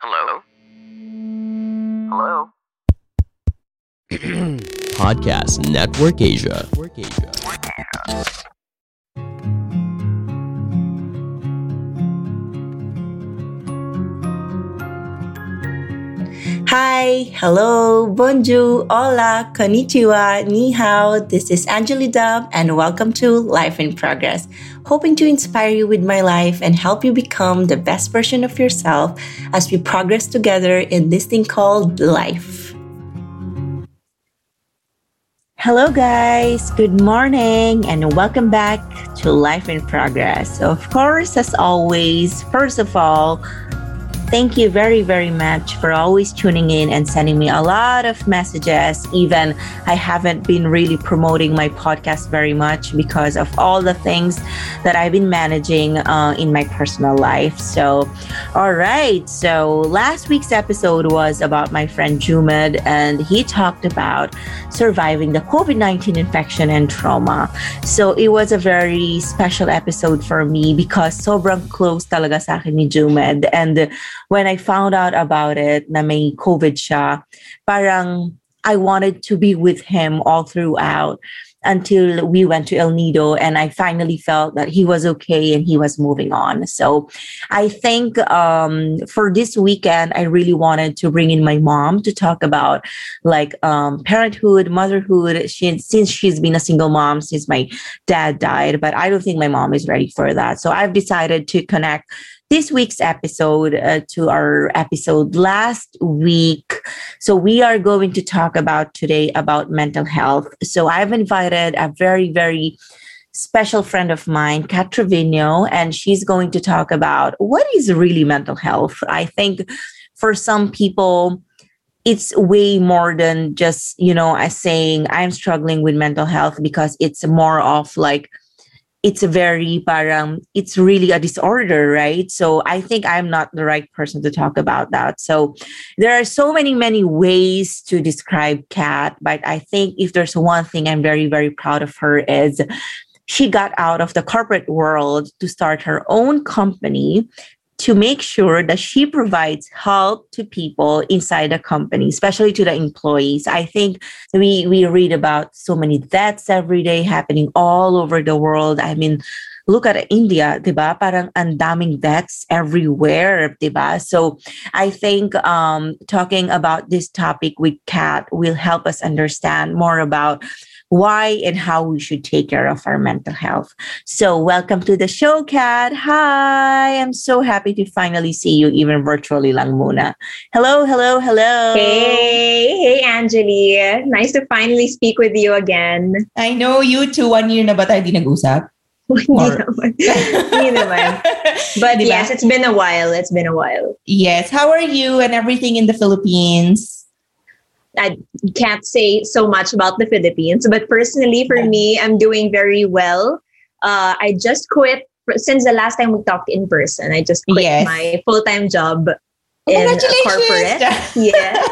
Hello? Hello? Podcast Network Asia. Hi, hello, bonjour, hola, konnichiwa, ni hao. This is Angeli Dub, and welcome to Life in Progress. Hoping to inspire you with my life and help you become the best version of yourself as we progress together in this thing called life. Hello, guys. Good morning, and welcome back to Life in Progress. Of course, as always, first of all, Thank you very, very much for always tuning in and sending me a lot of messages. Even I haven't been really promoting my podcast very much because of all the things that I've been managing uh, in my personal life. So, all right. So, last week's episode was about my friend Jumed, and he talked about surviving the COVID 19 infection and trauma. So, it was a very special episode for me because sobrang close talaga sa akin ni Jumed. And when I found out about it na may COVID siya, parang I wanted to be with him all throughout until we went to El Nido and I finally felt that he was okay and he was moving on. So I think um, for this weekend, I really wanted to bring in my mom to talk about like um, parenthood, motherhood. She, since she's been a single mom since my dad died, but I don't think my mom is ready for that. So I've decided to connect this week's episode uh, to our episode last week. So we are going to talk about today about mental health. So I've invited a very, very special friend of mine, Kat Trevino, and she's going to talk about what is really mental health. I think for some people, it's way more than just, you know, as saying I'm struggling with mental health because it's more of like, it's a very parang it's really a disorder right? So i think i'm not the right person to talk about that. So there are so many many ways to describe kat but i think if there's one thing i'm very very proud of her is she got out of the corporate world to start her own company to make sure that she provides help to people inside the company, especially to the employees. I think we we read about so many deaths every day happening all over the world. I mean, look at India, diba? Parang ang daming deaths everywhere, diba? So I think um, talking about this topic with Kat will help us understand more about why and how we should take care of our mental health. So, welcome to the show, Kat. Hi, I'm so happy to finally see you, even virtually lang muna. Hello, hello, hello. Hey, hey, Angeli. Nice to finally speak with you again. I know you too. One year na ba tayo di nag-usap? Hindi naman. Hindi naman. But yes, it's been a while. It's been a while. Yes. How are you and everything in the Philippines? I can't say so much about the Philippines, but personally, for me, I'm doing very well. Uh, I just quit since the last time we talked in person. I just quit Yes. my full time job in a corporate. Yeah.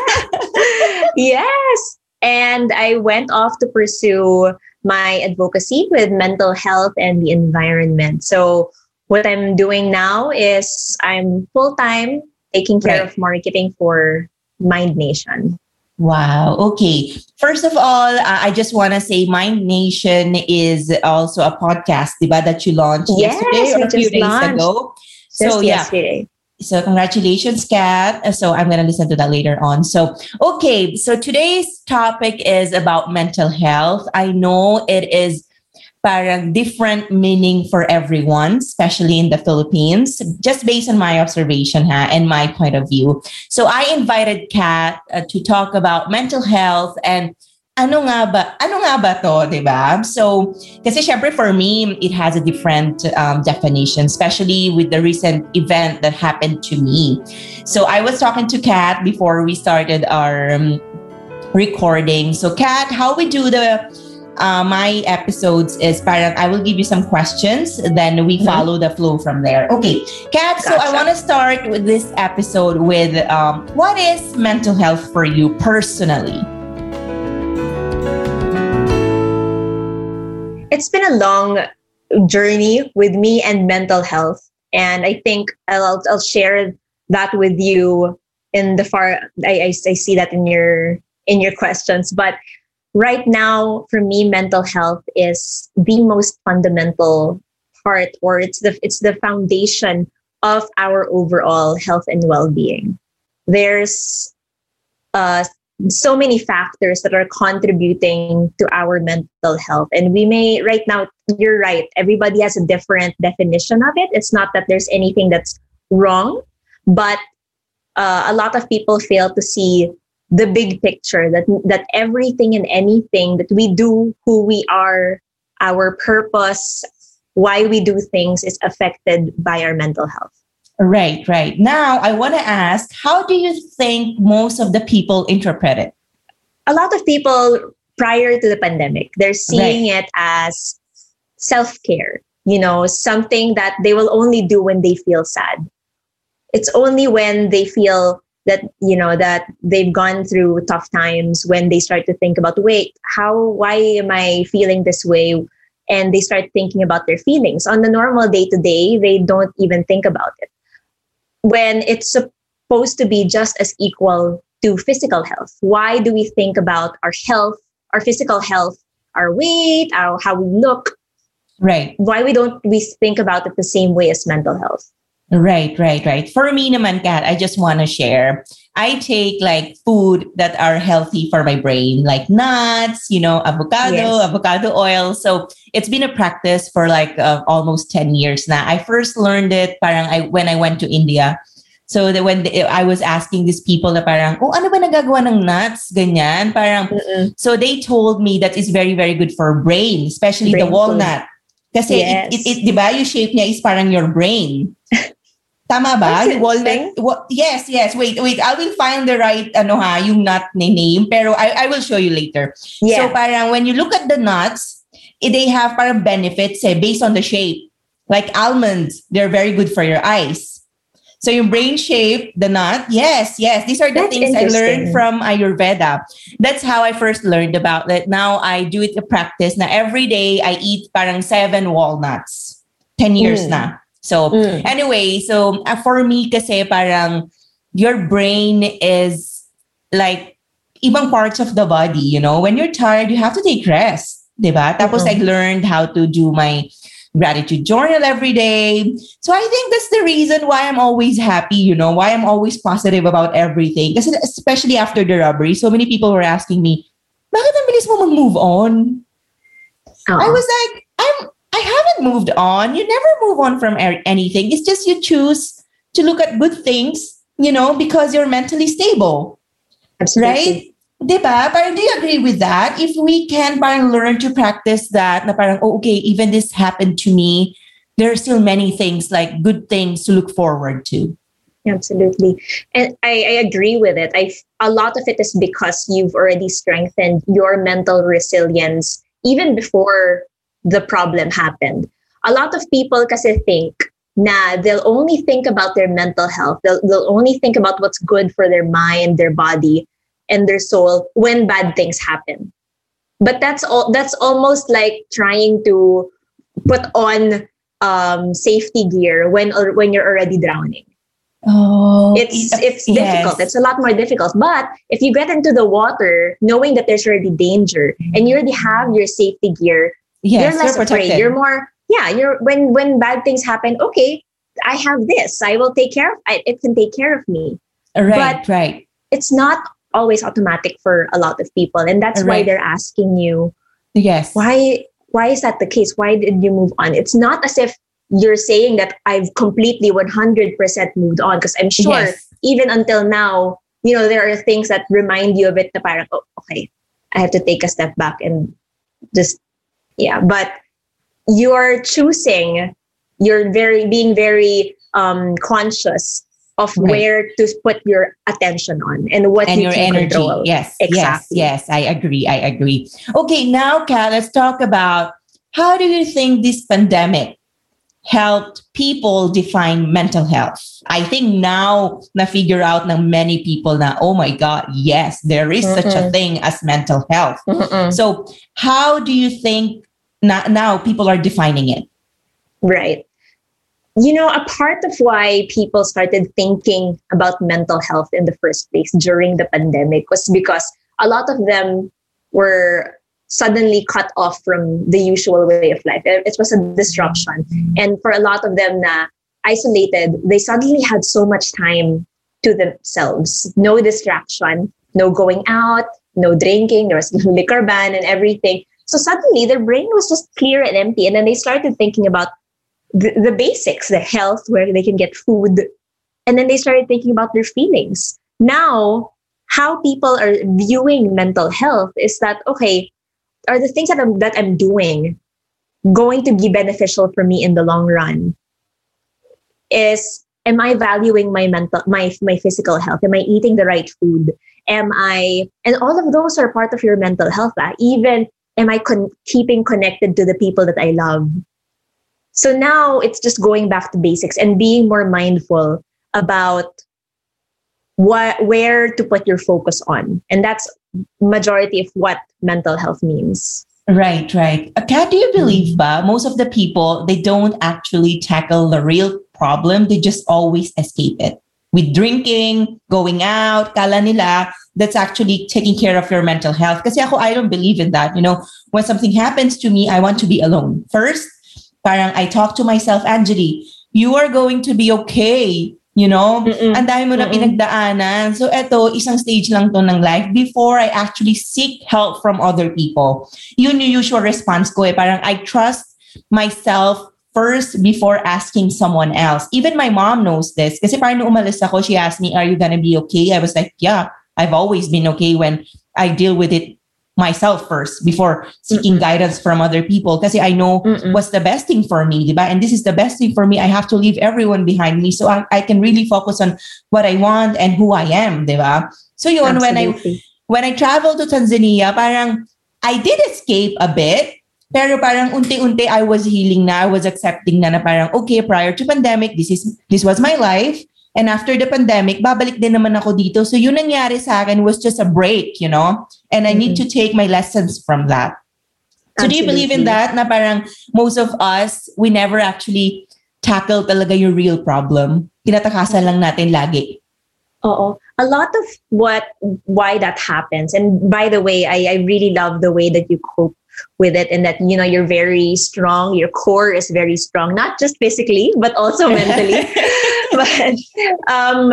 yes. And I went off to pursue my advocacy with mental health and the environment. So, what I'm doing now is I'm full time taking care Right. of marketing for Mind Nation. Wow. Okay. First of all, uh, I just want to say Mind Nation is also a podcast, diba, that you launched Yes, yesterday or a few days launched. ago. Just So, yeah. So congratulations, Kat. Uh, So I'm going to listen to that later on. So, okay. So today's topic is about mental health. I know it is parang different meaning for everyone, especially in the Philippines, just based on my observation ha, and my point of view. So I invited Kat uh, to talk about mental health and ano nga ba, ano nga ba to, di ba? So, kasi syempre for me, it has a different um, definition, especially with the recent event that happened to me. So, I was talking to Kat before we started our um, recording. So, Kat, how we do the uh, my episodes is parang I will give you some questions, then we mm-hmm. follow the flow from there. Okay, Kat, gotcha. so I want to start with this episode with um, what is mental health for you personally? it's been a long journey with me and mental health. And I think I'll, I'll share that with you in the far, I, I, I see that in your, in your questions. But right now, for me, mental health is the most fundamental part, or it's the, it's the foundation of our overall health and well-being. There's uh, so many factors that are contributing to our mental health. And we may, right now, you're right, everybody has a different definition of it. It's not that there's anything that's wrong, but uh, a lot of people fail to see the big picture that that everything and anything that we do who we are our purpose why we do things is affected by our mental health Right, right. Now, I want to ask how do you think most of the people interpret it? A lot of people prior to the pandemic, they're seeing right. it as self care, you know, something that they will only do when they feel sad. It's only when they feel that, you know, that they've gone through tough times when they start to think about, wait, how, why am I feeling this way? And they start thinking about their feelings. On the normal day to day, they don't even think about it when it's supposed to be just as equal to physical health? Why do we think about our health, our physical health, our weight, our, how we look? Right. Why we don't we think about it the same way as mental health? Right, right, right. For me naman, Kat, I just want to share. I take like food that are healthy for my brain, like nuts, you know, avocado, yes. avocado oil. So it's been a practice for like uh, almost 10 years now. I first learned it parang I, when I went to India. So that when the, I was asking these people na parang, oh, ano ba nagagawa ng nuts? Ganyan. Parang, Mm-mm. so they told me that it's very, very good for brain, especially brain the walnut. Food. Kasi yes. it, it, it, di ba, yung shape niya is parang your brain. Tama ba? Yung walnut? What, yes, yes. Wait, wait. I will find the right, ano ha, yung nut name. Pero I, I will show you later. Yeah. So parang when you look at the nuts, eh, they have parang benefits eh, based on the shape. Like almonds, they're very good for your eyes. So yung brain shape, the nut, yes, yes. These are the That's things I learned from Ayurveda. That's how I first learned about it. Now I do it a practice. Now every day I eat parang seven walnuts. 10 years mm. na. So mm. anyway, so uh, for me kasi parang your brain is like ibang parts of the body, you know. When you're tired, you have to take rest, diba? Tapos mm-hmm. I learned how to do my gratitude journal every day. So I think that's the reason why I'm always happy, you know, why I'm always positive about everything. Because especially after the robbery, so many people were asking me, bakit ang bilis mo mag-move on? Uh-huh. I was like, I'm I haven't moved on. You never move on from anything. It's just you choose to look at good things, you know, because you're mentally stable. Absolutely. Right? Diba? Parang do you agree with that? If we can parang learn to practice that, na parang, oh, okay, even this happened to me, there are still many things like good things to look forward to. Absolutely. And I, I agree with it. I a lot of it is because you've already strengthened your mental resilience even before the problem happened. A lot of people kasi think na they'll only think about their mental health. They'll, they'll only think about what's good for their mind, their body, and their soul when bad things happen. But that's all. That's almost like trying to put on um, safety gear when or when you're already drowning. Oh, it's it's difficult. It's a lot more difficult. But if you get into the water, knowing that there's already danger, and you already have your safety gear, yes, you're less you're afraid. You're more, yeah, you're when when bad things happen, okay, I have this. I will take care of I, it can take care of me. Right, but right. It's not always automatic for a lot of people. And that's right. why they're asking you, Yes. Why why is that the case? Why did you move on? It's not as if you're saying that I've completely 100% moved on because I'm sure yes. even until now, you know, there are things that remind you of it na parang, oh, okay, I have to take a step back and just yeah. But you're choosing. You're very being very um, conscious of right. where to put your attention on and what and you your energy. control. Yes, exactly. yes, yes. I agree. I agree. Okay, now, Kat, let's talk about how do you think this pandemic helped people define mental health? I think now na figure out ng many people na oh my god, yes, there is Mm-mm. such a thing as mental health. Mm-mm. So, how do you think na- now people are defining it? Right you know, a part of why people started thinking about mental health in the first place during the pandemic was because a lot of them were suddenly cut off from the usual way of life. It was a disruption. And for a lot of them na isolated, they suddenly had so much time to themselves. No distraction, no going out, no drinking, there was liquor ban and everything. So suddenly their brain was just clear and empty. And then they started thinking about the, the basics, the health, where they can get food. And then they started thinking about their feelings. Now, how people are viewing mental health is that, okay, are the things that I'm, that I'm doing going to be beneficial for me in the long run? Is am I valuing my mental my my physical health? Am I eating the right food? Am I and all of those are part of your mental health. Ah. Even am I con- keeping connected to the people that I love? So now it's just going back to basics and being more mindful about what where to put your focus on. And that's majority of what mental health means. Right, right. Uh, Kat, do you believe mm. ba most of the people they don't actually tackle the real problem, they just always escape it. With drinking, going out, kala nila, that's actually taking care of your mental health. Kasi ako, I don't believe in that. You know, when something happens to me, I want to be alone. First, parang I talk to myself, Angeli, you are going to be okay. You know? Mm-mm. Ang dami mo na pinagdaanan. So eto, isang stage lang to ng life before I actually seek help from other people. Yun yung usual response ko eh. Parang I trust myself first before asking someone else. Even my mom knows this. Kasi parang nung umalis ako, she asked me, are you gonna be okay? I was like, yeah, I've always been okay when I deal with it myself first before seeking mm guidance from other people because I know Mm-mm. what's the best thing for me, diba? And this is the best thing for me. I have to leave everyone behind me so I, I can really focus on what I want and who I am, diba? So yun, when I when I traveled to Tanzania, parang I did escape a bit, pero parang unti-unti I was healing na, I was accepting na na parang okay, prior to pandemic, this is this was my life. And after the pandemic, babalik din naman ako dito. So yun nangyari sa akin was just a break, you know? And I mm-hmm. need to take my lessons from that. So Absolutely. do you believe in that? Na parang most of us, we never actually tackle talaga your real problem. Tinatakasan lang natin lagi. Oo. A lot of what, why that happens. And by the way, I, I really love the way that you cope with it and that you know you're very strong your core is very strong not just physically but also mentally but um,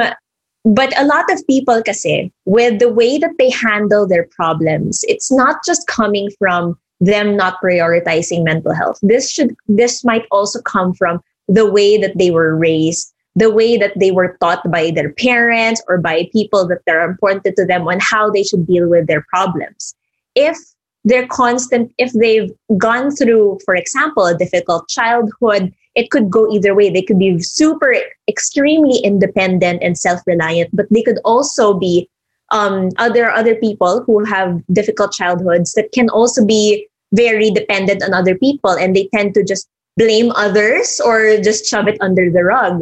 but a lot of people kasi with the way that they handle their problems it's not just coming from them not prioritizing mental health. This should this might also come from the way that they were raised the way that they were taught by their parents or by people that are important to them on how they should deal with their problems. If they're constant if they've gone through for example a difficult childhood it could go either way. They could be super, extremely independent and self-reliant, but they could also be um, other other people who have difficult childhoods that can also be very dependent on other people, and they tend to just blame others or just shove it under the rug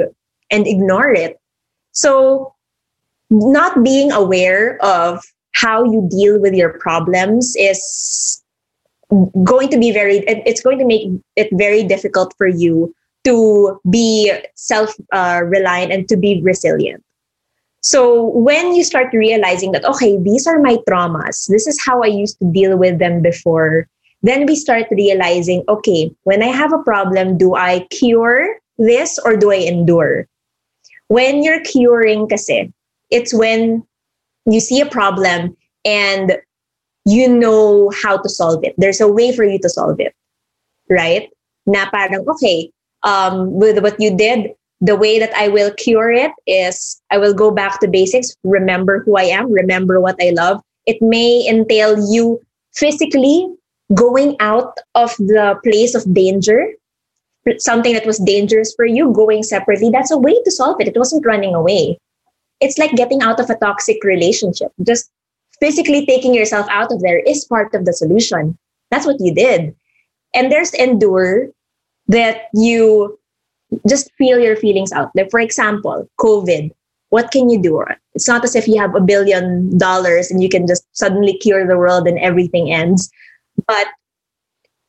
and ignore it. So, not being aware of how you deal with your problems is going to be very it's going to make it very difficult for you to be self uh, reliant and to be resilient. So when you start realizing that, okay, these are my traumas, this is how I used to deal with them before, then we start realizing, okay, when I have a problem, do I cure this or do I endure? When you're curing kasi, it's when you see a problem and you know how to solve it. There's a way for you to solve it, right? Na parang, okay, um, with what you did, the way that I will cure it is I will go back to basics, remember who I am, remember what I love. It may entail you physically going out of the place of danger, something that was dangerous for you, going separately, that's a way to solve it. It wasn't running away. It's like getting out of a toxic relationship. Just physically taking yourself out of there is part of the solution. That's what you did. And there's endure that you just feel your feelings out there. For example, COVID. What can you do? It's not as if you have a billion dollars and you can just suddenly cure the world and everything ends. But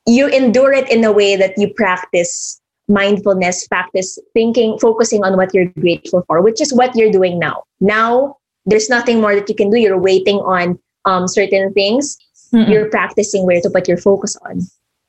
you endure it in a way that you practice mindfulness, practice thinking, focusing on what you're grateful for, which is what you're doing now. Now, there's nothing more that you can do. You're waiting on um, certain things. Mm-mm. You're practicing where to put your focus on.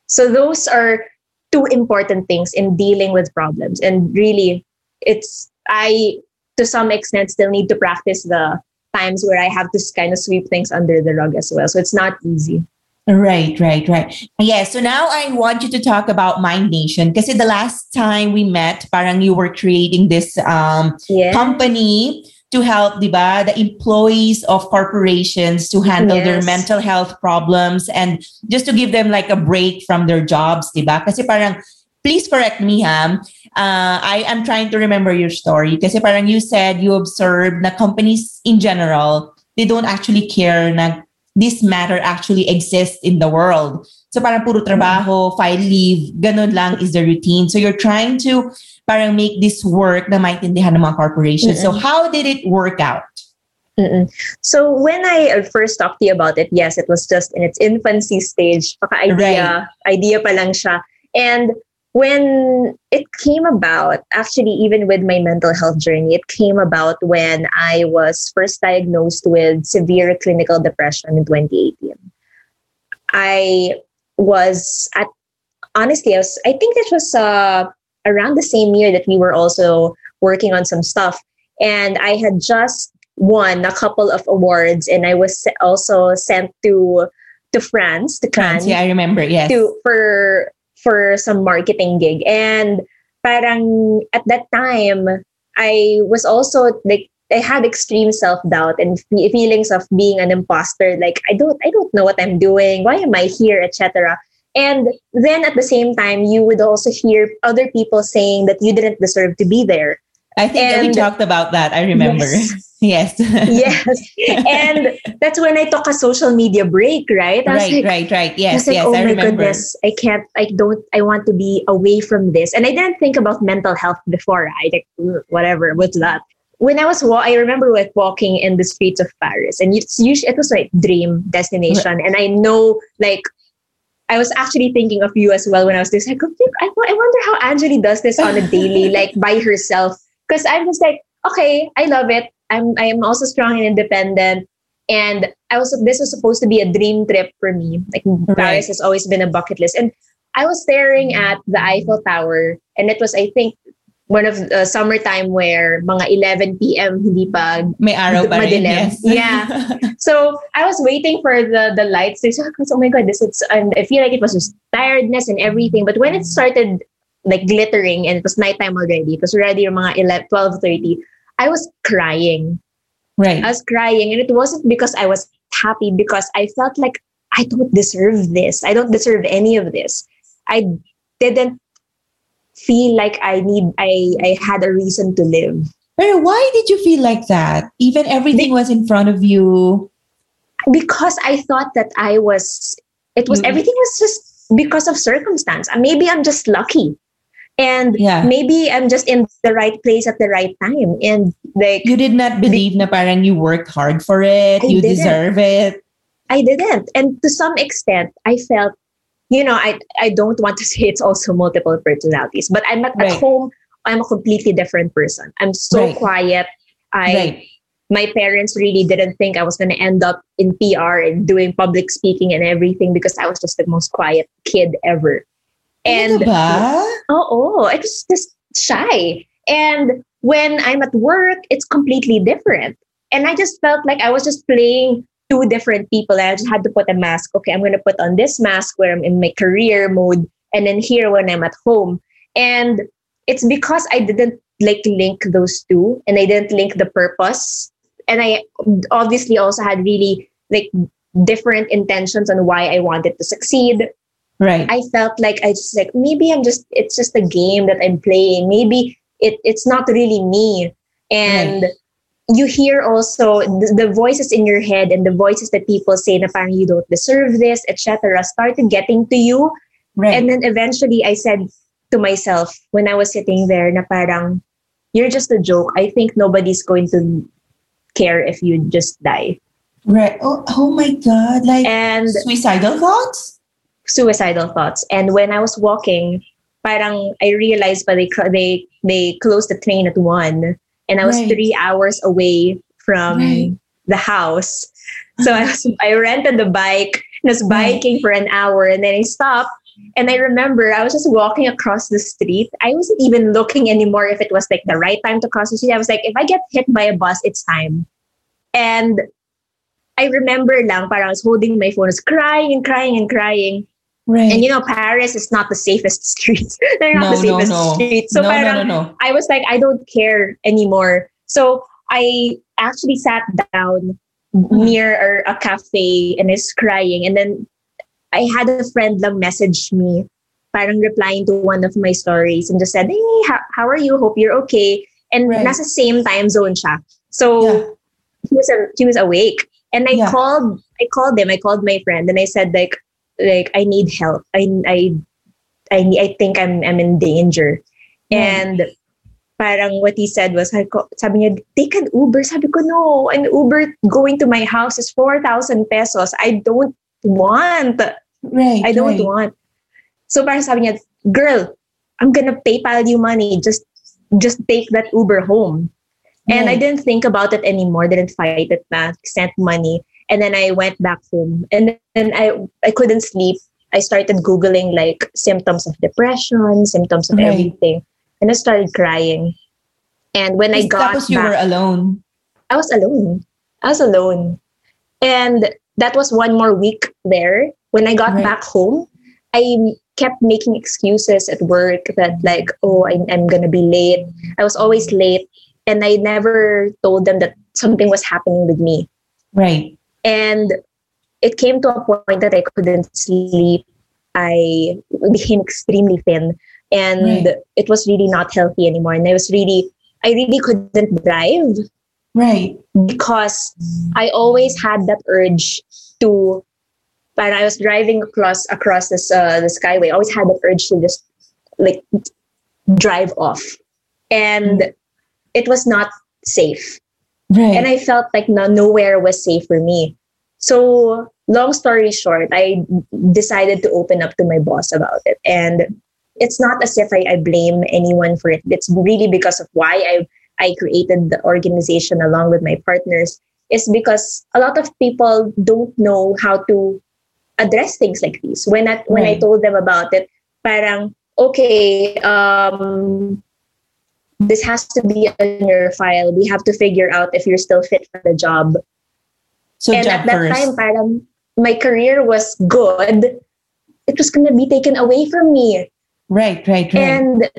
So, those are two important things in dealing with problems. And really, it's, I, to some extent, still need to practice the times where I have to kind of sweep things under the rug as well. So, it's not easy. Right, right, right. Yeah, so now I want you to talk about Mind Nation because the last time we met, parang you were creating this um, yeah. company to help, diba, the employees of corporations to handle yes. their mental health problems and just to give them like a break from their jobs, diba? Kasi parang, please correct me, Ham. Uh, I am trying to remember your story kasi parang you said you observed na companies in general, they don't actually care na this matter actually exists in the world. So parang puro trabaho, file leave, ganun lang is the routine. So you're trying to parang make this work na maintindihan ng mga corporations. Mm-mm. So how did it work out? Mm-mm. So when I first talked to you about it, yes, it was just in its infancy stage. Paka idea, right. idea pa lang siya. And when it came about, actually, even with my mental health journey, it came about when I was first diagnosed with severe clinical depression in 2018. I was at, honestly, I, was, I think it was uh, around the same year that we were also working on some stuff. And I had just won a couple of awards, and I was also sent to to France, to France. Yeah, I remember. Yes, to for for some marketing gig. And parang at that time, I was also like I had extreme self-doubt and feelings of being an imposter. Like I don't I don't know what I'm doing. Why am I here, etc. And then at the same time, you would also hear other people saying that you didn't deserve to be there. I think and, we talked about that. I remember. Yes. Yes. yes. And that's when I took a social media break, right? right, like, right, right. Yes, like, yes. Oh I my remember. goodness. I can't, I don't, I want to be away from this. And I didn't think about mental health before. I like, whatever, what's that? When I was, I remember like walking in the streets of Paris and it's usually, it was like dream destination. And I know like, I was actually thinking of you as well when I was this. Like, oh, I, I wonder how Angeli does this on a daily, like by herself because I'm just like, okay, I love it. I'm I am also strong and independent. And I was this was supposed to be a dream trip for me. Like right. Paris has always been a bucket list. And I was staring at the Eiffel Tower, and it was I think one of the summertime where mga 11 p.m. hindi pa may araw pa rin, yes. yeah. so I was waiting for the the lights. So, oh, oh my god, this is and I feel like it was just tiredness and everything. But when it started like glittering and it was nighttime already. It was already mga 11, 12.30. I was crying. Right. I was crying and it wasn't because I was happy because I felt like I don't deserve this. I don't deserve any of this. I didn't feel like I need I I had a reason to live. But why did you feel like that? Even everything was in front of you. Because I thought that I was it was mm. everything was just because of circumstance. Maybe I'm just lucky and yeah. maybe i'm just in the right place at the right time and like you did not believe na parang you worked hard for it I you didn't. deserve it i didn't and to some extent i felt you know i i don't want to say it's also multiple personalities but i'm at, right. at home i'm a completely different person i'm so right. quiet i right. my parents really didn't think i was going to end up in pr and doing public speaking and everything because i was just the most quiet kid ever and oh, oh, it was just shy. And when I'm at work, it's completely different. And I just felt like I was just playing two different people. I just had to put a mask. Okay, I'm going to put on this mask where I'm in my career mode, and then here when I'm at home. And it's because I didn't like link those two, and I didn't link the purpose. And I obviously also had really like different intentions on why I wanted to succeed. Right. I felt like I just like maybe I'm just it's just a game that I'm playing. Maybe it it's not really me. And you hear also the, the voices in your head and the voices that people say na parang you don't deserve this, etc. started getting to you. right. And then eventually I said to myself when I was sitting there na parang you're just a joke. I think nobody's going to care if you just die. right. Oh, oh my God. Like And suicidal thoughts? suicidal thoughts. And when I was walking, parang I realized but they they they closed the train at one, and I was Right. three hours away from Right. the house. So uh-huh. I was I rented the bike and was biking for an hour, and then I stopped. And I remember I was just walking across the street. I wasn't even looking anymore if it was like the right time to cross the street. I was like, if I get hit by a bus, it's time. And I remember lang, parang I was holding my phone, I was crying and crying and crying. Right. And you know, Paris is not the safest street. They're not no, the safest no. street. So no, no, parang no, no. I was like, I don't care anymore. So I actually sat down Mm-hmm. near a cafe and I was crying. And then I had a friend lang message me, parang replying to one of my stories and just said, Hey, how, how are you? Hope you're okay. And Right. nasa same time zone siya. So Yeah. he was he was awake. And I Yeah. called I called him, I called my friend and I said like like I need help. I I I, I think I'm I'm in danger. Mm. And parang what he said was sabi ko- sabi niya take an Uber. Sabi ko no, an Uber going to my house is 4,000 pesos. I don't want. Right. I don't right. want. So parang sabi niya, girl, I'm gonna PayPal you money. Just just take that Uber home. And I didn't think about it anymore. Didn't fight it na. Sent money. And then I went back home. And then I I couldn't sleep. I started Googling like symptoms of depression, symptoms of Right. everything. And I started crying. And when I got Tapos you were alone. I was alone. I was alone. And that was one more week there. When I got Right. back home, I kept making excuses at work that, like, oh, I, I'm going to be late. I was always late. And I never told them that something was happening with me. Right. And it came to a point that I couldn't sleep. I became extremely thin. And Right. it was really not healthy anymore. And I was really, I really couldn't drive Right. because I always had that urge to when I was driving across across this uh, the skyway, I always had that urge to just like drive off. And it was not safe. Right. And I felt like no, nowhere was safe for me. So long story short, I decided to open up to my boss about it. And it's not as if I, I blame anyone for it. It's really because of why I I created the organization along with my partners. Is because a lot of people don't know how to address things like these. When I when I told them about it, parang okay, um, this has to be on your file. We have to figure out if you're still fit for the job. so and at that first. time, parang my career was good. It was gonna be taken away from me. right. Right. Right. And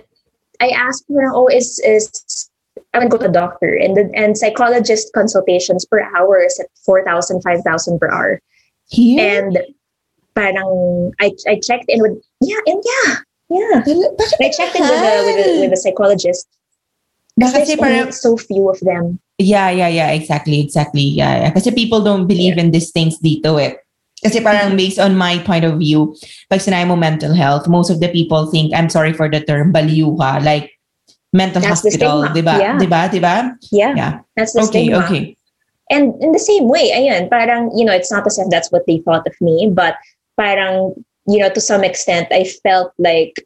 I asked her, oh, is is I would go to a doctor and the, and psychologist consultations per hour is at 4,000, 5,000 per hour. Here. And parang I, I checked in with yeah and yeah yeah. I checked in with the with the, with the psychologist. There's kasi parang, so few of them. yeah, yeah, yeah, exactly, exactly, yeah, yeah. Kasi people don't believe in these things dito eh. Kasi parang based on my point of view, pag sinabi mo mental health, most of the people think, I'm sorry for the term, baliw ka. Like, mental That's hospital, di ba? Yeah. Di ba? Di ba? Yeah, Yeah. that's the Okay, stigma. okay. And in the same way, ayan, parang, you know, it's not as if that's what they thought of me, but parang, you know, to some extent, I felt like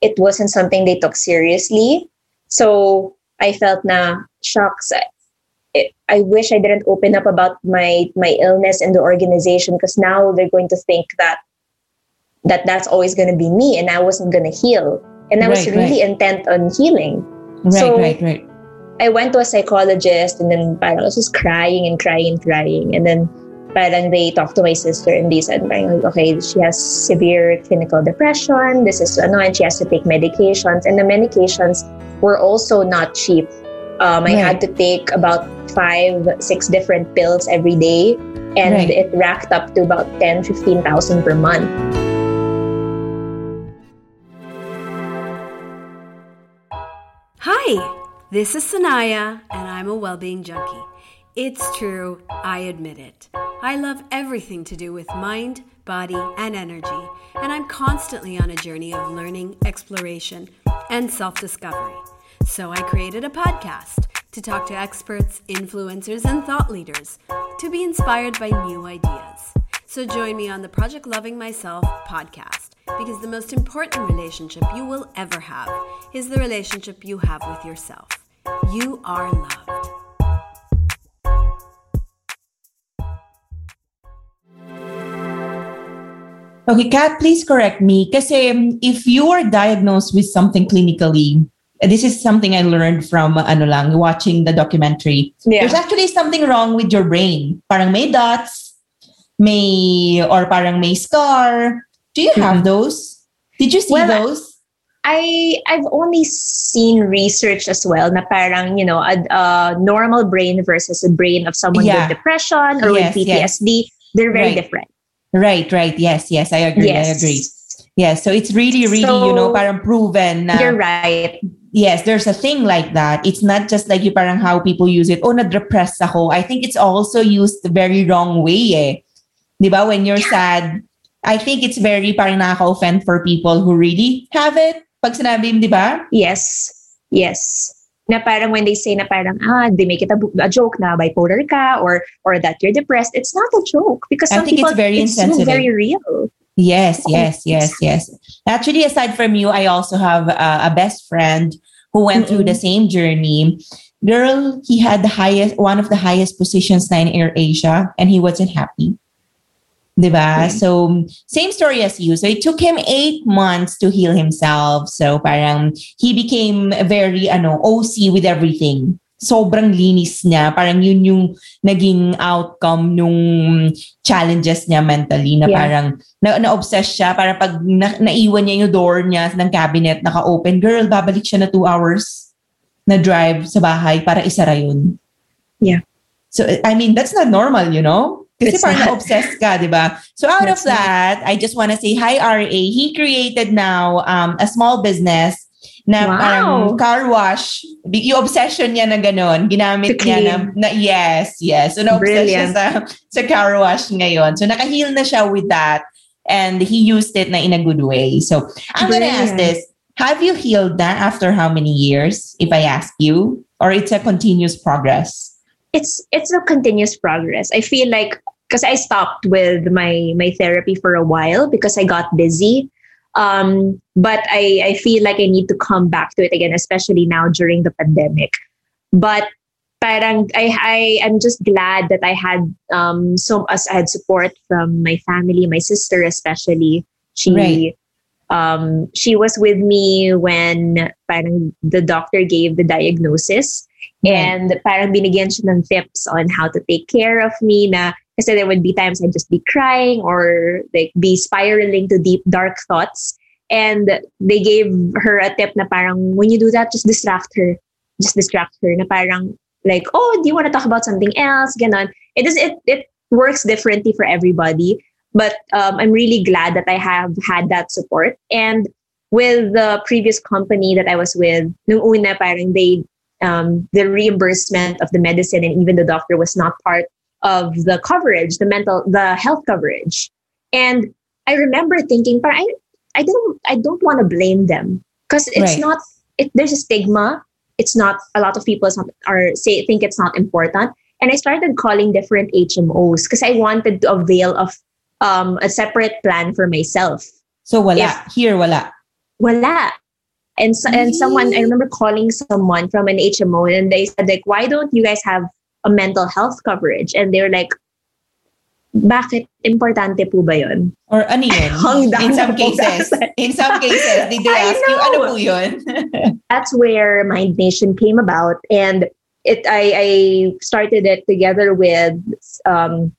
it wasn't something they took seriously. So I felt na, shocks, I, I wish I didn't open up about my my illness in the organization because now they're going to think that that that's always going to be me and I wasn't going to heal. And I was Right, really intent on healing. Right, So- right, right. I went to a psychologist and then I was just crying and crying and crying. And then parang they talked to my sister and they said, parang, okay, she has severe clinical depression. This is ano, and she has to take medications. And the medications were also not cheap. Um, I Right. had to take about five, six different pills every day. and Right. it racked up to about 10 15000 per month Hi, this is Sanaya, and I'm a well-being junkie. It's true, I admit it. I love everything to do with mind, body, and energy, and I'm constantly on a journey of learning, exploration, and self-discovery. So I created a podcast to talk to experts, influencers, and thought leaders to be inspired by new ideas. So join me on the Project Loving Myself podcast because the most important relationship you will ever have is the relationship you have with yourself. You are loved. Okay, Kat, please correct me. Kasi um, if you are diagnosed with something clinically, eh, this is something I learned from uh, ano lang, watching the documentary. Yeah. There's actually something wrong with your brain. Parang may dots, may, or parang may scar. Do you have mm-hmm. those? Did you see Well, those? I I've only seen research as well na parang you know a, a normal brain versus a brain of someone Yeah. with depression or Yes, with yes. PTSD they're very Right. different. Right, right. Yes, yes. I agree. I agree. Yeah, so it's really, really, you know, So, parang proven na You're right. yes, there's a thing like that. It's not just like you parang how people use it. Oh, na-depress ako. I think it's also used the very wrong way eh. Di ba? When you're sad, I think it's very parang nakaka-offend for people who really have it. Pag sinabi, di ba? Yes. Yes. Na parang when they say na parang ah they make it a, a joke na bipolar ka or or that you're depressed it's not a joke because I some think it's people very so insensitive. very real. Yes, yes, yes, yes. Actually, aside from you, I also have uh, a best friend who went through the same journey. Girl, he had the highest, one of the highest positions in Air Asia, and he wasn't happy. Diba? So, same story as you. So, it took him eight months to heal himself. So, parang he became very, ano, OC with everything. Sobrang linis niya. Parang yun yung naging outcome nung challenges niya mentally na Yeah. parang na, na-obsess siya. Parang pag na, naiwan niya yung door niya ng cabinet, naka-open, girl, babalik siya na two hours na drive sa bahay para isara yun. Yeah. So, I mean, that's not normal, you know? Kasi parang na-obsess ka, di ba? So out of That's that, I just want to say, hi RA. He created now um, a small business na Wow. parang car wash. Yung obsession niya na gano'n, ginamit niya na, na, yes, yes. So na-obsess siya Brilliant. sa, sa car wash ngayon. So naka-heal na siya with that. And he used it na in a good way. So I'm gonna ask this. Have you healed that after how many years, if I ask you? Or it's a continuous progress? It's it's a continuous progress. I feel like because I stopped with my my therapy for a while because I got busy. Um, but I, I feel like I need to come back to it again, especially now during the pandemic. But parang I, I I'm just glad that I had um so as I had support from my family, my sister especially. She Right. um she was with me when parang the doctor gave the diagnosis and parang binigyan siya ng tips on how to take care of me na kasi there would be times I'd just be crying or like be spiraling to deep dark thoughts. And they gave her a tip na parang when you do that just distract her. Just distract her. Na parang like oh do you want to talk about something else? Ganon. It is it it works differently for everybody but um, I'm really glad that I have had that support. And with the previous company that I was with nung una parang they um, the reimbursement of the medicine and even the doctor was not part of the coverage, the mental, the health coverage. And I remember thinking, but I, I don't, I don't want to blame them because it's Right. not. It, there's a stigma. It's not. A lot of people not- are say think it's not important. And I started calling different HMOs because I wanted to avail of um, a separate plan for myself. So wala. If- Here, wala. Wala. And so, and someone I remember calling someone from an HMO and they said like why don't you guys have a mental health coverage and they're like bakit importante po ba yun? Or ano yun? Hung down in some cases. In some cases, did they ask you, ano po yun? That's where Mind Nation came about and it I, I started it together with um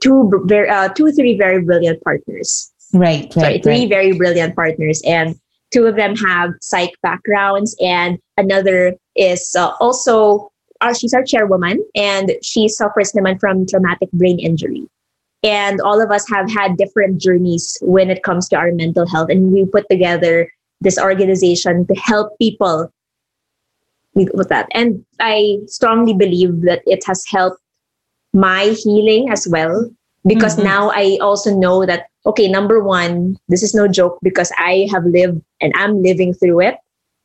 two very uh, two three very brilliant partners. right, sorry, right, three right. very brilliant partners, and two of them have psych backgrounds, and another is uh, also uh, she's our chairwoman and she suffers naman from traumatic brain injury. And all of us have had different journeys when it comes to our mental health. And we put together this organization to help people with that. And I strongly believe that it has helped my healing as well. Because mm-hmm. now I also know that, okay, number one, this is no joke because I have lived and I'm living through it.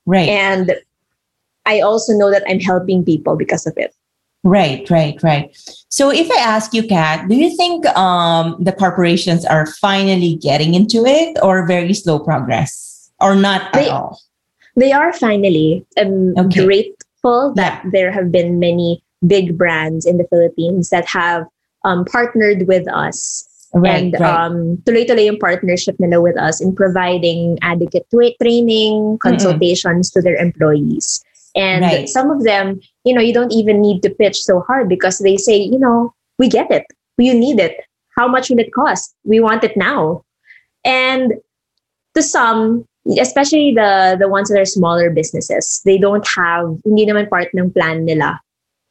Right. And I also know that I'm helping people because of it. Right, right, right. So if I ask you, Kat, do you think um, the corporations are finally getting into it or very slow progress or not they, at all? They are finally. I'm okay. grateful that yeah. there have been many big brands in the Philippines that have um, partnered with us Right, and right. um, tuloy-tuloy yung partnership nila with us in providing adequate training, consultations mm-hmm. to their employees. And right. some of them, you know, you don't even need to pitch so hard because they say, you know, we get it. You need it. How much will it cost? We want it now. And to some, especially the the ones that are smaller businesses, they don't have hindi naman part ng plan nila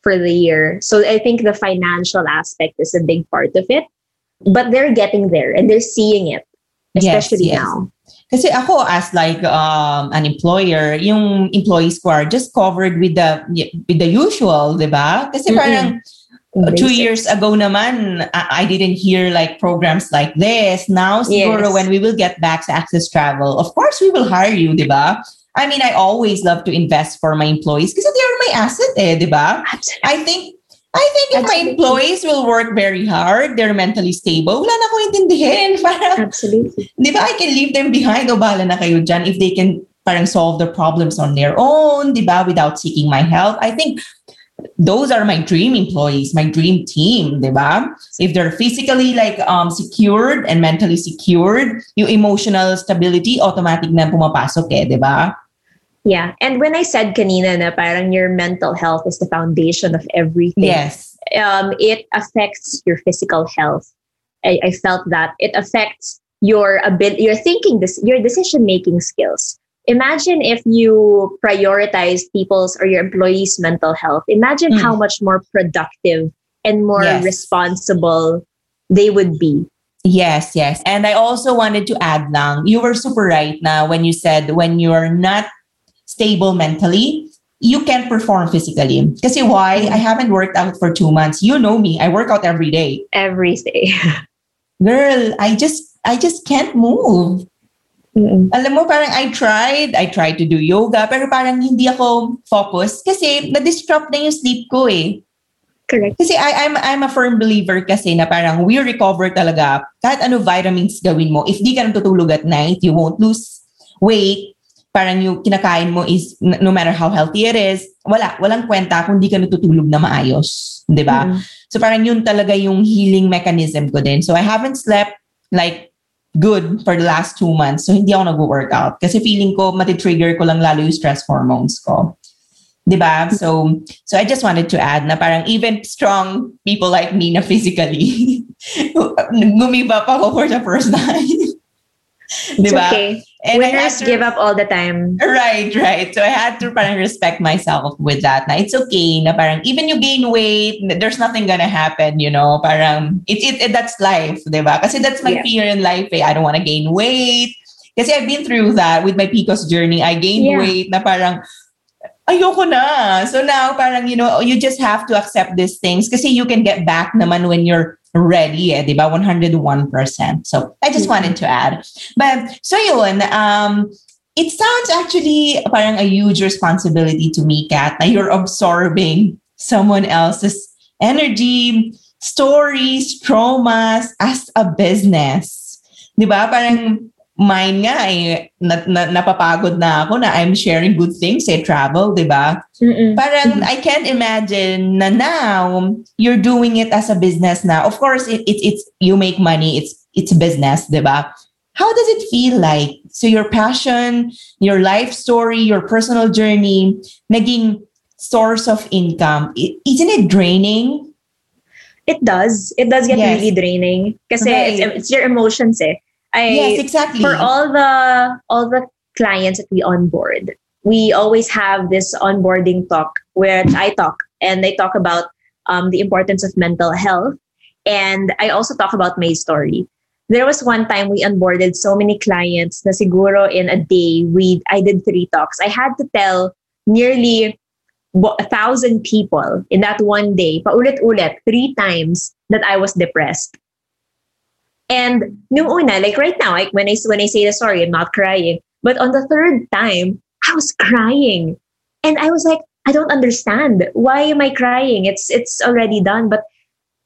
for the year. So I think the financial aspect is a big part of it. But they're getting there and they're seeing it, especially yes, yes. now. Kasi ako as like um, an employer, yung employees ko are just covered with the with the usual, 'di ba? Kasi parang uh, two years ago naman, I, I didn't hear like programs like this. Now, siguro yes. when we will get back to Access Travel, of course we will hire you, 'di ba? I mean, I always love to invest for my employees because they are my asset, eh, 'di ba? I think I think if Absolutely. my employees will work very hard, they're mentally stable, wala na ko intindihin. Parang, Absolutely. Di ba, I can leave them behind o bala na kayo dyan if they can parang solve their problems on their own, di ba, without seeking my help. I think those are my dream employees, my dream team, di ba? If they're physically like um, secured and mentally secured, yung emotional stability automatic na pumapasok eh, di ba? Yeah. And when I said kanina na parang your mental health is the foundation of everything. Yes. Um, it affects your physical health. I, I felt that it affects your ability, your thinking, this, your decision making skills. Imagine if you prioritize people's or your employees' mental health. Imagine mm. how much more productive and more yes. responsible they would be. Yes, yes. And I also wanted to add lang, you were super right now when you said when you're not stable mentally, you can perform physically. Because why? I haven't worked out for two months. You know me. I work out every day. Every day. Girl, I just I just can't move. Mm-mm. Alam mo, parang I tried, I tried to do yoga, pero parang hindi ako focus kasi na-disrupt na yung sleep ko eh. Correct. Kasi I, I'm, I'm a firm believer kasi na parang we recover talaga kahit ano vitamins gawin mo. If di ka natutulog at night, you won't lose weight, parang yung kinakain mo is no matter how healthy it is, wala, walang kwenta kung di ka natutulog na maayos. Di ba? Mm. So parang yun talaga yung healing mechanism ko din. So I haven't slept like good for the last two months. So hindi ako nag-workout. Kasi feeling ko matitrigger ko lang lalo yung stress hormones ko. Di ba? So, so I just wanted to add na parang even strong people like me na physically, gumiba pa ako for the first time. Ba? Okay. And Winners to, give up all the time. Right, right. So I had to parang respect myself with that. Na it's okay na parang even you gain weight, there's nothing gonna happen, you know? Parang it, it, it that's life, di ba? Kasi that's my yeah. fear in life eh. I don't want to gain weight. Kasi I've been through that with my PCOS journey. I gained yeah. weight na parang ayoko na. So now parang you know, you just have to accept these things kasi you can get back naman when you're ready eh, di ba? 101%. So I just mm-hmm. wanted to add. But so yun, um, it sounds actually parang a huge responsibility to me, Kat, na you're absorbing someone else's energy, stories, traumas as a business. Di ba? Parang mine nga eh, na, na, napapagod na ako na I'm sharing good things eh, travel, di ba? Parang I can't imagine na now you're doing it as a business now. Of course, it, it, it's you make money, it's it's business, di ba? How does it feel like? So your passion, your life story, your personal journey, naging source of income, isn't it draining? It does. It does get yes. really draining. Kasi right. it's, it's your emotions eh I yes, exactly. For all the all the clients that we onboard, we always have this onboarding talk where I talk and they talk about um, the importance of mental health. And I also talk about my story. There was one time we onboarded so many clients na siguro in a day we I did three talks. I had to tell nearly a thousand people in that one day, paulit-ulit, three times that I was depressed. And nung una, like right now, like when I when I say the story, I'm not crying. But on the third time, I was crying. And I was like, I don't understand. Why am I crying? It's it's already done. But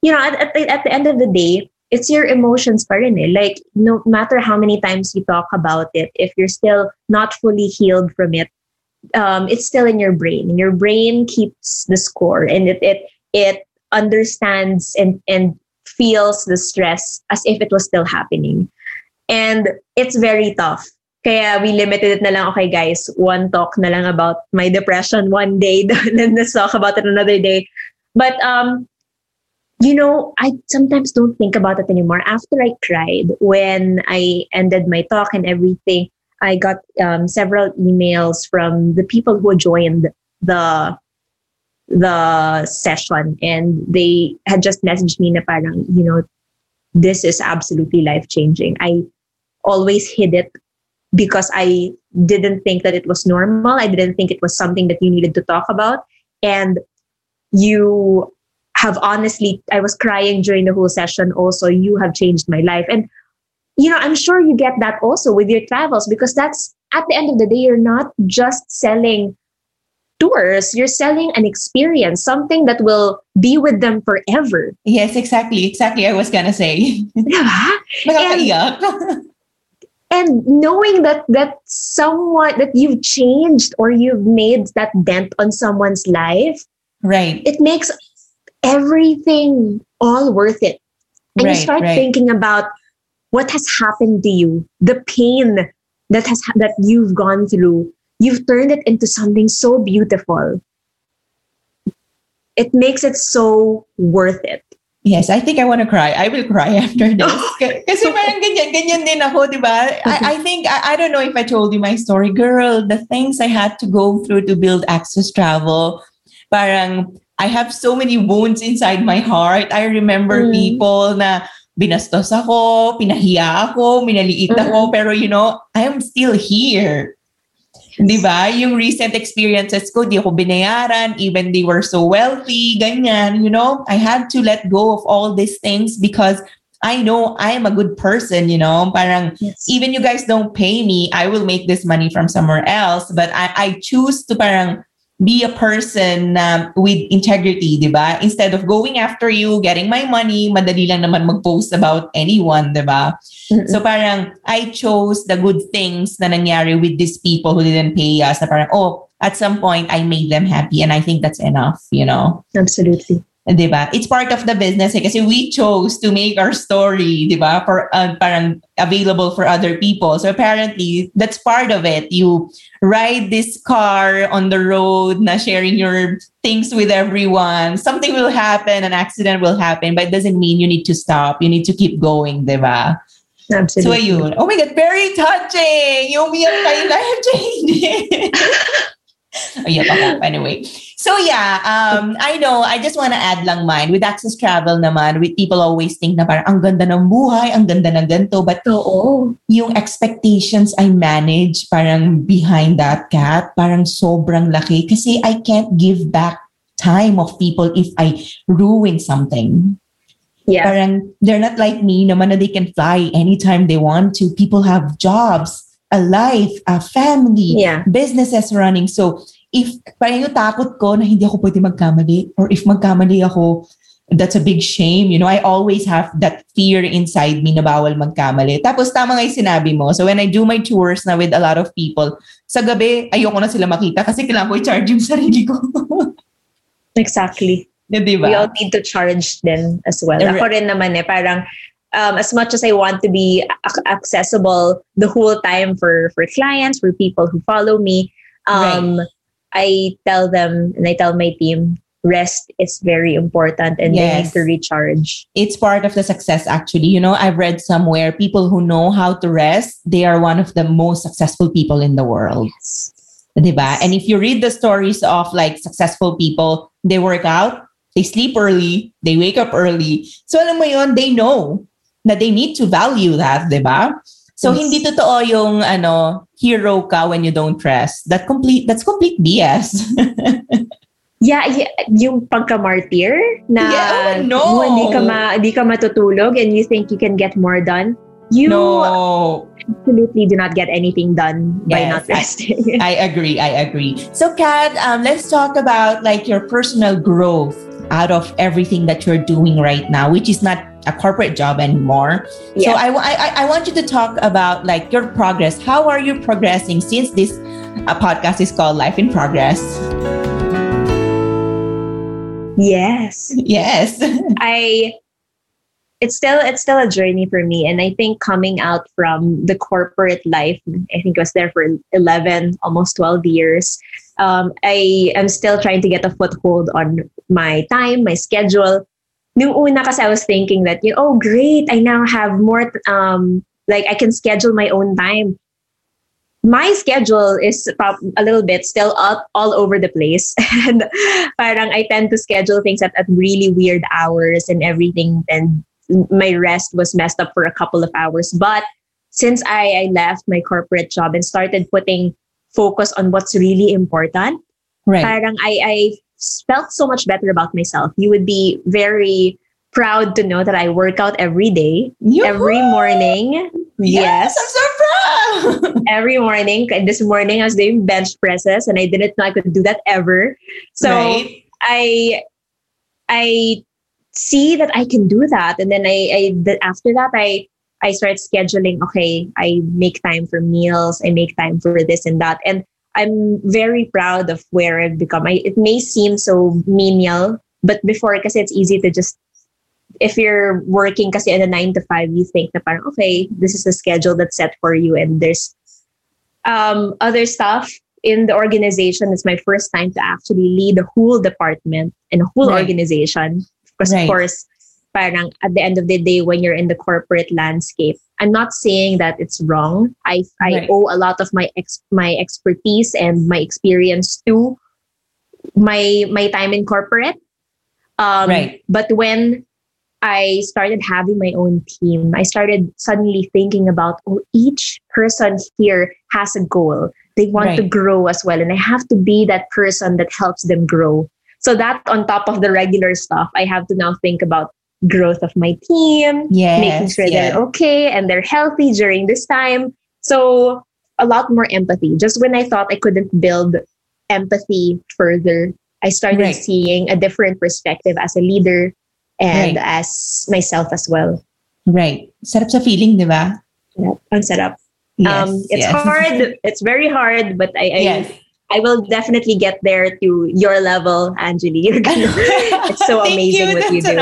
you know, at, at, the, at the end of the day, it's your emotions pa eh. Like no matter how many times you talk about it, if you're still not fully healed from it, um, it's still in your brain. And your brain keeps the score and it it it understands and and feels the stress as if it was still happening. And it's very tough. Kaya we limited it na lang, okay guys, one talk na lang about my depression one day, then let's talk about it another day. But, um, you know, I sometimes don't think about it anymore. After I cried, when I ended my talk and everything, I got um, several emails from the people who joined the the session and they had just messaged me na parang, you know, this is absolutely life changing. I always hid it because I didn't think that it was normal. I didn't think it was something that you needed to talk about. And you have honestly, I was crying during the whole session. Also, you have changed my life. And, you know, I'm sure you get that also with your travels because that's at the end of the day, you're not just selling tours, you're selling an experience, something that will be with them forever. Yes, exactly. Exactly. I was going to say. and, and knowing that that someone that you've changed or you've made that dent on someone's life, right? It makes everything all worth it. And right, you start right. thinking about what has happened to you, the pain that has that you've gone through, you've turned it into something so beautiful. It makes it so worth it. Yes, I think I want to cry. I will cry after this. Kasi parang ganyan, ganyan din ako, di ba? I, I think, I, I don't know if I told you my story. Girl, the things I had to go through to build Access Travel, parang I have so many wounds inside my heart. I remember mm. people na binastos ako, pinahiya ako, minaliit ako, mm. pero you know, I am still here. Di ba? Yung recent experiences ko, di ako binayaran, even they were so wealthy, ganyan, you know? I had to let go of all these things because I know I am a good person, you know? Parang, yes. even you guys don't pay me, I will make this money from somewhere else. But I, I choose to parang be a person um, with integrity, di ba? Instead of going after you, getting my money, madali lang naman mag-post about anyone, di ba? Mm-hmm. So parang I chose the good things na nangyari with these people who didn't pay us na parang, oh, at some point I made them happy and I think that's enough, you know? Absolutely. Diba? It's part of the business eh, kasi we chose to make our story, diba? For uh, parang available for other people. So apparently, that's part of it. You ride this car on the road, na sharing your things with everyone. Something will happen, an accident will happen, but it doesn't mean you need to stop. You need to keep going, diba? Absolutely. So ayun. Oh my God, very touching! Yung umiyak kayo life changing. Ayan ako. Anyway. So yeah, um, I know, I just want to add lang mine. With Access Travel naman, with people always think na parang ang ganda ng buhay, ang ganda ng ganito. But Oo. yung expectations I manage parang behind that cat, parang sobrang laki. Kasi I can't give back time of people if I ruin something. Yeah. Parang they're not like me naman na they can fly anytime they want to. People have jobs a life, a family, yeah. businesses running. So, if parang yung takot ko na hindi ako pwede magkamali or if magkamali ako, that's a big shame. You know, I always have that fear inside me na bawal magkamali. Tapos tama nga yung sinabi mo. So when I do my tours na with a lot of people, sa gabi, ayoko na sila makita kasi kailangan ko i-charge yung sarili ko. exactly. Yeah, diba? We all need to charge them as well. Ako rin naman eh, parang um, as much as I want to be accessible the whole time for for clients, for people who follow me, um, right. I tell them and I tell my team rest is very important and yes. they need to recharge. It's part of the success actually. You know, I've read somewhere people who know how to rest, they are one of the most successful people in the world. Yes. Diba? And if you read the stories of like successful people, they work out, they sleep early, they wake up early. So alam mo yon, they know that they need to value that, di ba? So Yes. hindi totoo yung ano, hero ka when you don't rest. That complete that's complete BS. Yeah, yeah, yung pagka-martyr na Yeah, no. hindi ka, ma, hindi ka matutulog and you think you can get more done, you no. absolutely do not get anything done by Yes, not I- resting. I agree. I agree. So, Kat, um, let's talk about like your personal growth out of everything that you're doing right now, which is not a corporate job anymore. So, Yeah. I, I, I- I want you to talk about like your progress. How are you progressing since this uh, podcast is called Life in Progress? yes. Yes. I it's still it's still a journey for me and I think coming out from the corporate life I think I was there for 11 almost 12 years um, I am still trying to get a foothold on my time my schedule Nung una kasi I was thinking that you know, oh great I now have more um like I can schedule my own time. My schedule is a little bit still up all over the place. And parang I tend to schedule things at, at really weird hours and everything and my rest was messed up for a couple of hours. But since I, I left my corporate job and started putting focus on what's really important right. parang I, I felt so much better about myself you would be very proud to know that I work out every day every Yoo-hoo! morning Yes, I'm so proud. every morning. And This morning I was doing bench presses and I didn't know I could do that ever. So Right. I I see that I can do that. And then I, I after that I I start scheduling, okay, I make time for meals, I make time for this and that. And I'm very proud of where I've become. I, it may seem so menial, but before kasi it's easy to just if you're working kasi in a nine to five, you think na parang, okay, this is the schedule that's set for you and there's um, other stuff in the organization. It's my first time to actually lead a whole department and a whole Right. organization. Because Right. of course, parang at the end of the day, when you're in the corporate landscape, I'm not saying that it's wrong. I I owe a lot of my ex- my expertise and my experience to my my time in corporate. Um, Right. But when I started having my own team, I started suddenly thinking about, oh, each person here has a goal. They want to grow as well. And I have to be that person that helps them grow. So that on top of the regular stuff, I have to now think about growth of my team, Yes, making sure yes. they're okay and they're healthy during this time. So a lot more empathy. Just when I thought I couldn't build empathy further, I started Right. seeing a different perspective as a leader and Right. as myself as well. Right. Sarap sa feeling, di ba? Yeah, ang sarap. Yes, um, it's yes. hard. It's very hard, but I, I, Yes. I will definitely get there to your level, Angeli. You're gonna, it's so amazing you. what you do.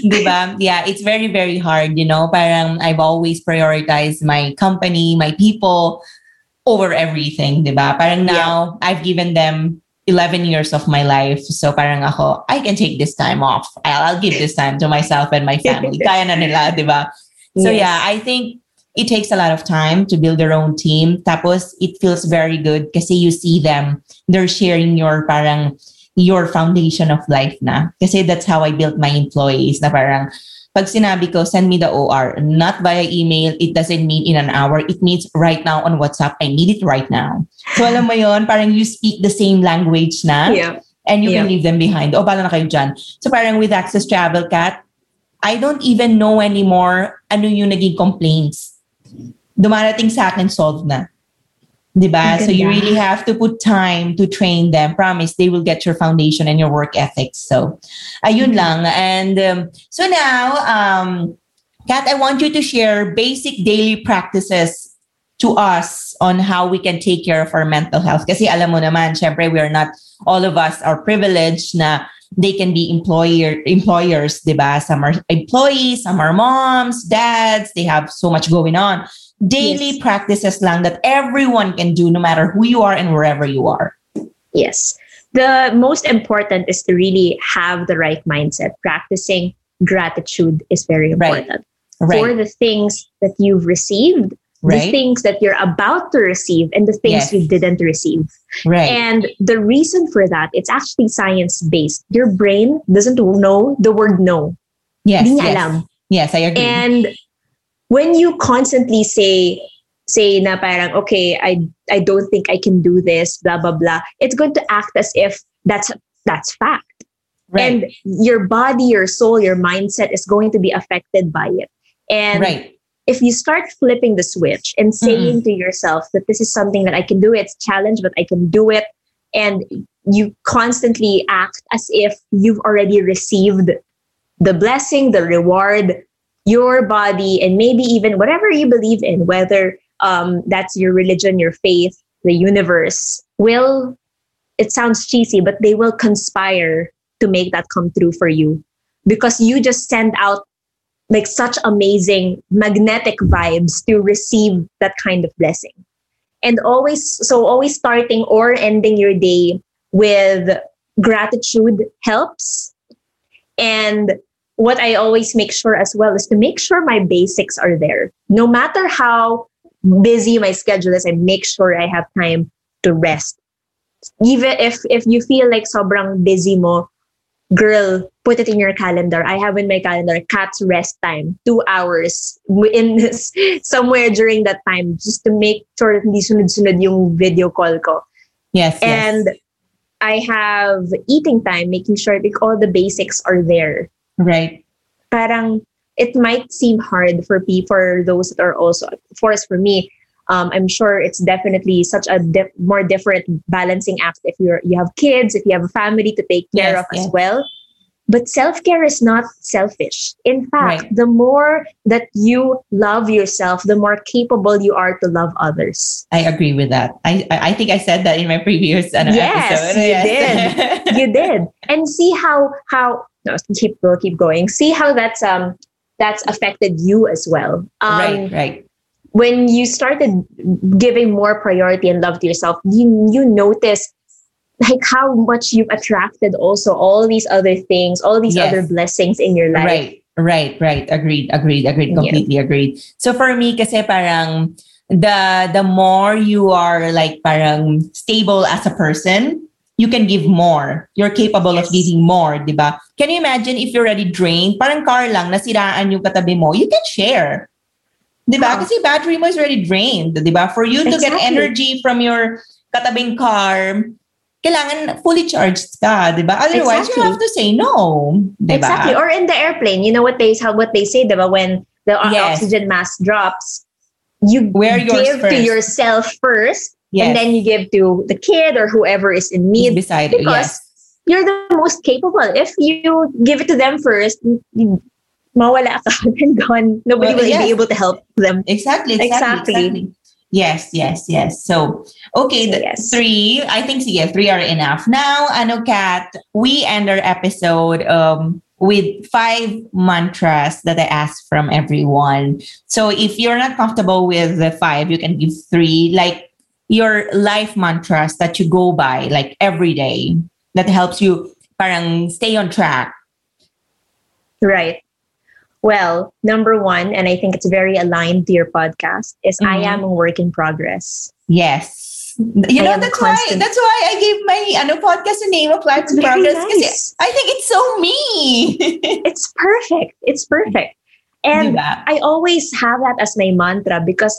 Diba? Yeah, it's very, very hard. You know, parang I've always prioritized my company, my people over everything. Diba? Parang now I've given them 11 years of my life. So parang ako, I can take this time off. I'll, I'll give this time to myself and my family. Kaya na nila, diba? So Yes. yeah, I think it takes a lot of time to build their own team. Tapos it feels very good kasi you see them, they're sharing your parang your foundation of life na. Kasi that's how I built my employees na parang pag sinabi ko, send me the OR, not via email, it doesn't mean in an hour. It means right now on WhatsApp. I need it right now. So alam mo yon parang you speak the same language na Yeah. and you can Yeah. leave them behind. O, bala na kayo dyan. So parang with Access Travel Cat, I don't even know anymore ano yung naging complaints. Dumarating sa akin, solved na. Diba? So you really have to put time to train them. Promise, they will get your foundation and your work ethics. So, ayun lang. And um, so now, um, Kat, I want you to share basic daily practices to us on how we can take care of our mental health. Kasi alam mo naman, syempre, we are not, all of us are privileged na they can be employer employers, di ba? Some are employees, some are moms, dads, they have so much going on. Daily Yes. practices lang that everyone can do no matter who you are and wherever you are. Yes. The most important is to really have the right mindset. Practicing gratitude is very important Right. for the things that you've received, the things that you're about to receive, and the things Yes. you didn't receive. Right. And the reason for that, it's actually science based. Your brain doesn't know the word no. yes. Yes. Yes, I agree. And when you constantly say say na parang okay, I I don't think I can do this, blah blah blah, it's going to act as if that's that's fact. right. And your body, your soul, your mindset is going to be affected by it. And right. if you start flipping the switch and saying to yourself that this is something that I can do, it's a challenge, but I can do it, and you constantly act as if you've already received the blessing, the reward, your body, and maybe even whatever you believe in, whether um, that's your religion, your faith, the universe, will, it sounds cheesy, but they will conspire to make that come true for you because you just send out like such amazing magnetic vibes to receive that kind of blessing. And always, so always starting or ending your day with gratitude helps. And what I always make sure as well is to make sure my basics are there. No matter how busy my schedule is, I make sure I have time to rest. Even if if you feel like sobrang busy mo, girl, put it in your calendar. I have in my calendar Kat's rest time, two hours in this, somewhere during that time, just to make sure that hindi sunod-sunod yung video call ko. Yes. yes. And I have eating time, making sure like all the basics are there. Right. Parang it might seem hard for people, for those that are also, for us, for me, um, I'm sure it's definitely such a more different balancing act if you're you have kids, if you have a family to take care Yes, of as well. But self care is not selfish. In fact, Right. the more that you love yourself, the more capable you are to love others. I agree with that. I I think I said that in my previous ano, Yes, episode. you did. you did and see how how no keep we'll keep going see how that's um that's affected you as well um right, right. when you started giving more priority and love to yourself you you notice like how much you've attracted also all these other things all these Yes. other blessings in your life Right, right, right. Agreed, agreed, agreed. Yeah. Completely agreed. So for me, kasi parang the the more you are like parang stable as a person, you can give more. You're capable of giving more, di ba? Can you imagine if you're already drained? Parang car lang, nasiraan yung katabi mo, you can share. Di ba? Oh. Kasi battery mo is already drained, di ba? For you to get energy from your katabing car, kailangan fully charged ka, di ba? Otherwise, you have to say no, di ba? exactly or in the airplane you know what they how what they say diba? when the Yes. oxygen mask drops you Wear give to yourself first Yes. and then you give to the kid or whoever is in need beside because Yes. you're the most capable. If you give it to them first, you- mawala ka and gone. Nobody Well, will yes. be able to help them. Exactly, exactly, Exactly. exactly. Yes, yes, yes. So, okay, the Yes. three, I think, yeah, three are enough. Now, ano, Kat, we end our episode um, with five mantras that I asked from everyone. So, if you're not comfortable with the five, you can give three, like your life mantras that you go by, like every day, that helps you parang stay on track. Right. Well, number one, and I think it's very aligned to your podcast, is I Mhm. am a work in progress. Yes. You I know, that's why that's why I gave my ano podcast the name of Life in Progress. Kasi nice. I think it's so me. It's perfect. It's perfect. And Diba? I always have that as my mantra because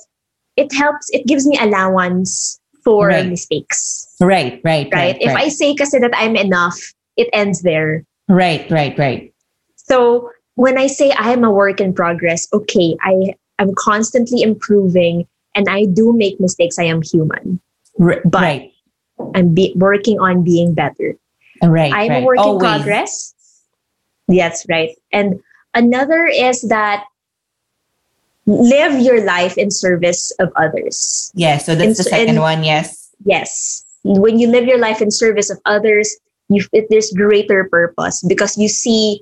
it helps, it gives me allowance for Right. mistakes. right, right, Right? right. If I say kasi that I'm enough, it ends there. right, right, right. So when I say I am a work in progress, okay, I am constantly improving and I do make mistakes. I am human. But- I'm be- working on being better. right. I'm right. a work in progress. That's right. And another is that live your life in service of others. Yeah, so that's the second in- one. Yes. Yes. When you live your life in service of others, you it, there's greater purpose because you see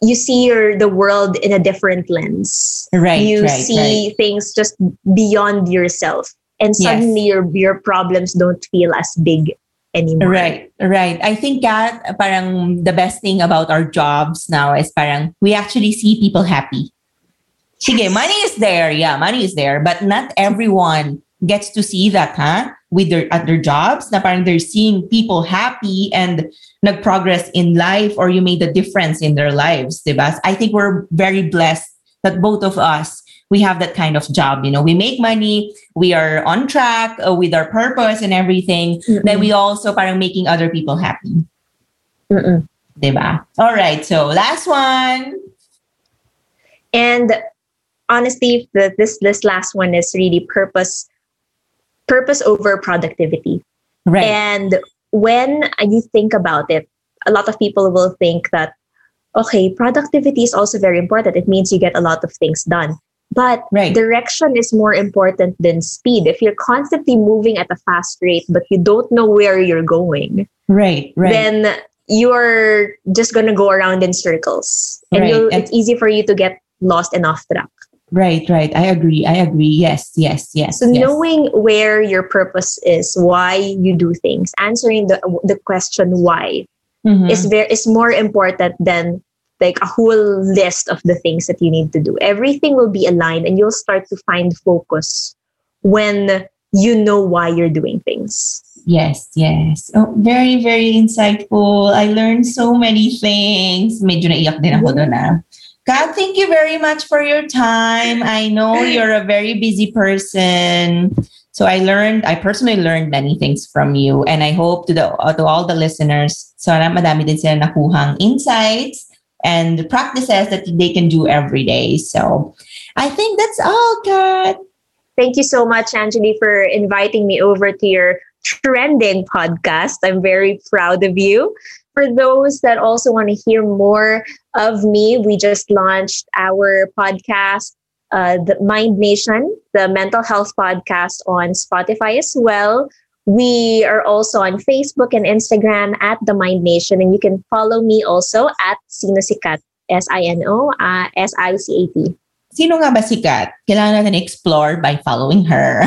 you see your the world in a different lens. Right, you right, see things just beyond yourself. And Yes. suddenly your your problems don't feel as big anymore. Right, right. I think that parang the best thing about our jobs now is parang we actually see people happy. Sige, money is there. Yeah, money is there. But not everyone gets to see that, huh? With their at their jobs, na parang they're seeing people happy and nag-progress in life or you made a difference in their lives, diba? I think we're very blessed that both of us we have that kind of job. You know, we make money, we are on track uh, with our purpose and everything. mm Then we also parang making other people happy. Mm-mm. Diba? All right. So last one. And honestly, the, this this last one is really purpose purpose over productivity. Right. And when you think about it, a lot of people will think that okay, productivity is also very important. It means you get a lot of things done. But right. direction is more important than speed. If you're constantly moving at a fast rate, but you don't know where you're going, right, right. then you're just gonna go around in circles, and, right. and it's easy for you to get lost and off track. Right, right. I agree. I agree. Yes, yes, yes. So yes. knowing where your purpose is, why you do things, answering the the question why mm-hmm. is very is more important than like a whole list of the things that you need to do. Everything will be aligned and you'll start to find focus when you know why you're doing things. Yes, yes. Oh, very, very insightful. I learned so many things. Medyo naiyak din ako doon ah. God, thank you very much for your time. I know you're a very busy person. So I learned, I personally learned many things from you. And I hope to the uh, to all the listeners, so madami din sila nakuhang insights and practices that they can do every day. So I think that's all, God. Thank you so much, Angeli, for inviting me over to your trending podcast. I'm very proud of you. For those that also want to hear more of me, we just launched our podcast, uh, the Mind Nation, the mental health podcast on Spotify as well. We are also on Facebook and Instagram at The Mind Nation, and you can follow me also at Sino Sicat, S-I-N-O, uh, S-I-C-A-T. Sino nga ba sikat? Kailangan natin explore by following her.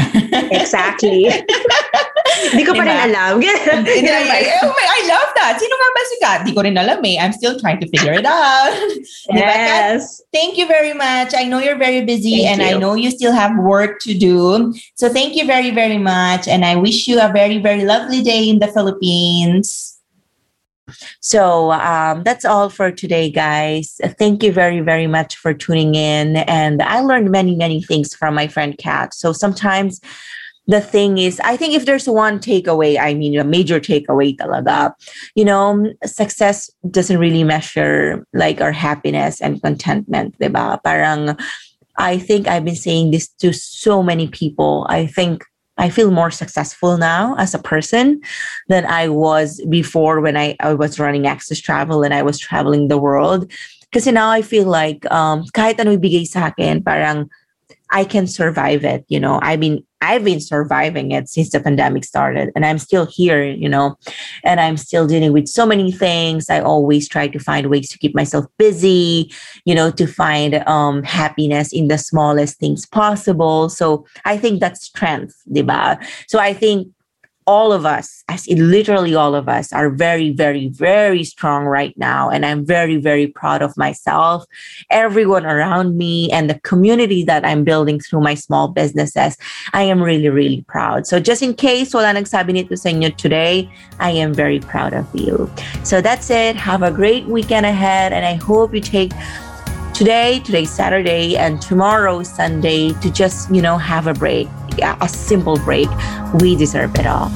exactly. Hindi ko pa rin alam. oh my, I love that. Sino nga ba sikat? Hindi ko rin alam eh. I'm still trying to figure it out. yes. Thank you very much. I know you're very busy thank and you. I know you still have work to do. So thank you very, very much. And I wish you a very, very lovely day in the Philippines. So um, that's all for today, guys. Thank you very, very much for tuning in. And I learned many, many things from my friend Kat. So sometimes the thing is, I think if there's one takeaway, I mean, a major takeaway talaga, you know, success doesn't really measure like our happiness and contentment, diba? Parang, I think I've been saying this to so many people. I think I feel more successful now as a person than I was before when I, I was running Access Travel and I was traveling the world. Because now I feel like um, kahit ano ibigay sa akin, parang I can survive it. You know, I mean, I've been surviving it since the pandemic started, and I'm still here. You know, and I'm still dealing with so many things. I always try to find ways to keep myself busy. You know, to find um, happiness in the smallest things possible. So I think that's strength, diba? So I think all of us, as in literally all of us, are very, very, very strong right now. And I'm very, very proud of myself, everyone around me, and the community that I'm building through my small businesses. I am really, really proud. So just in case wala nagsabi nito sa inyo today, I am very proud of you. So that's it. Have a great weekend ahead. And I hope you take today, today's Saturday, and tomorrow, Sunday, to just, you know, have a break, a simple break. We deserve it all.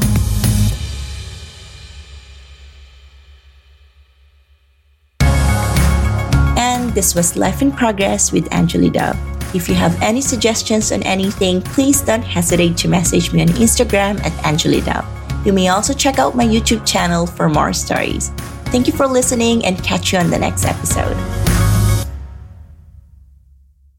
And this was Life in Progress with Angeli Dove. If you have any suggestions on anything, please don't hesitate to message me on Instagram at Angeli Dove. You may also check out my YouTube channel for more stories. Thank you for listening and catch you on the next episode.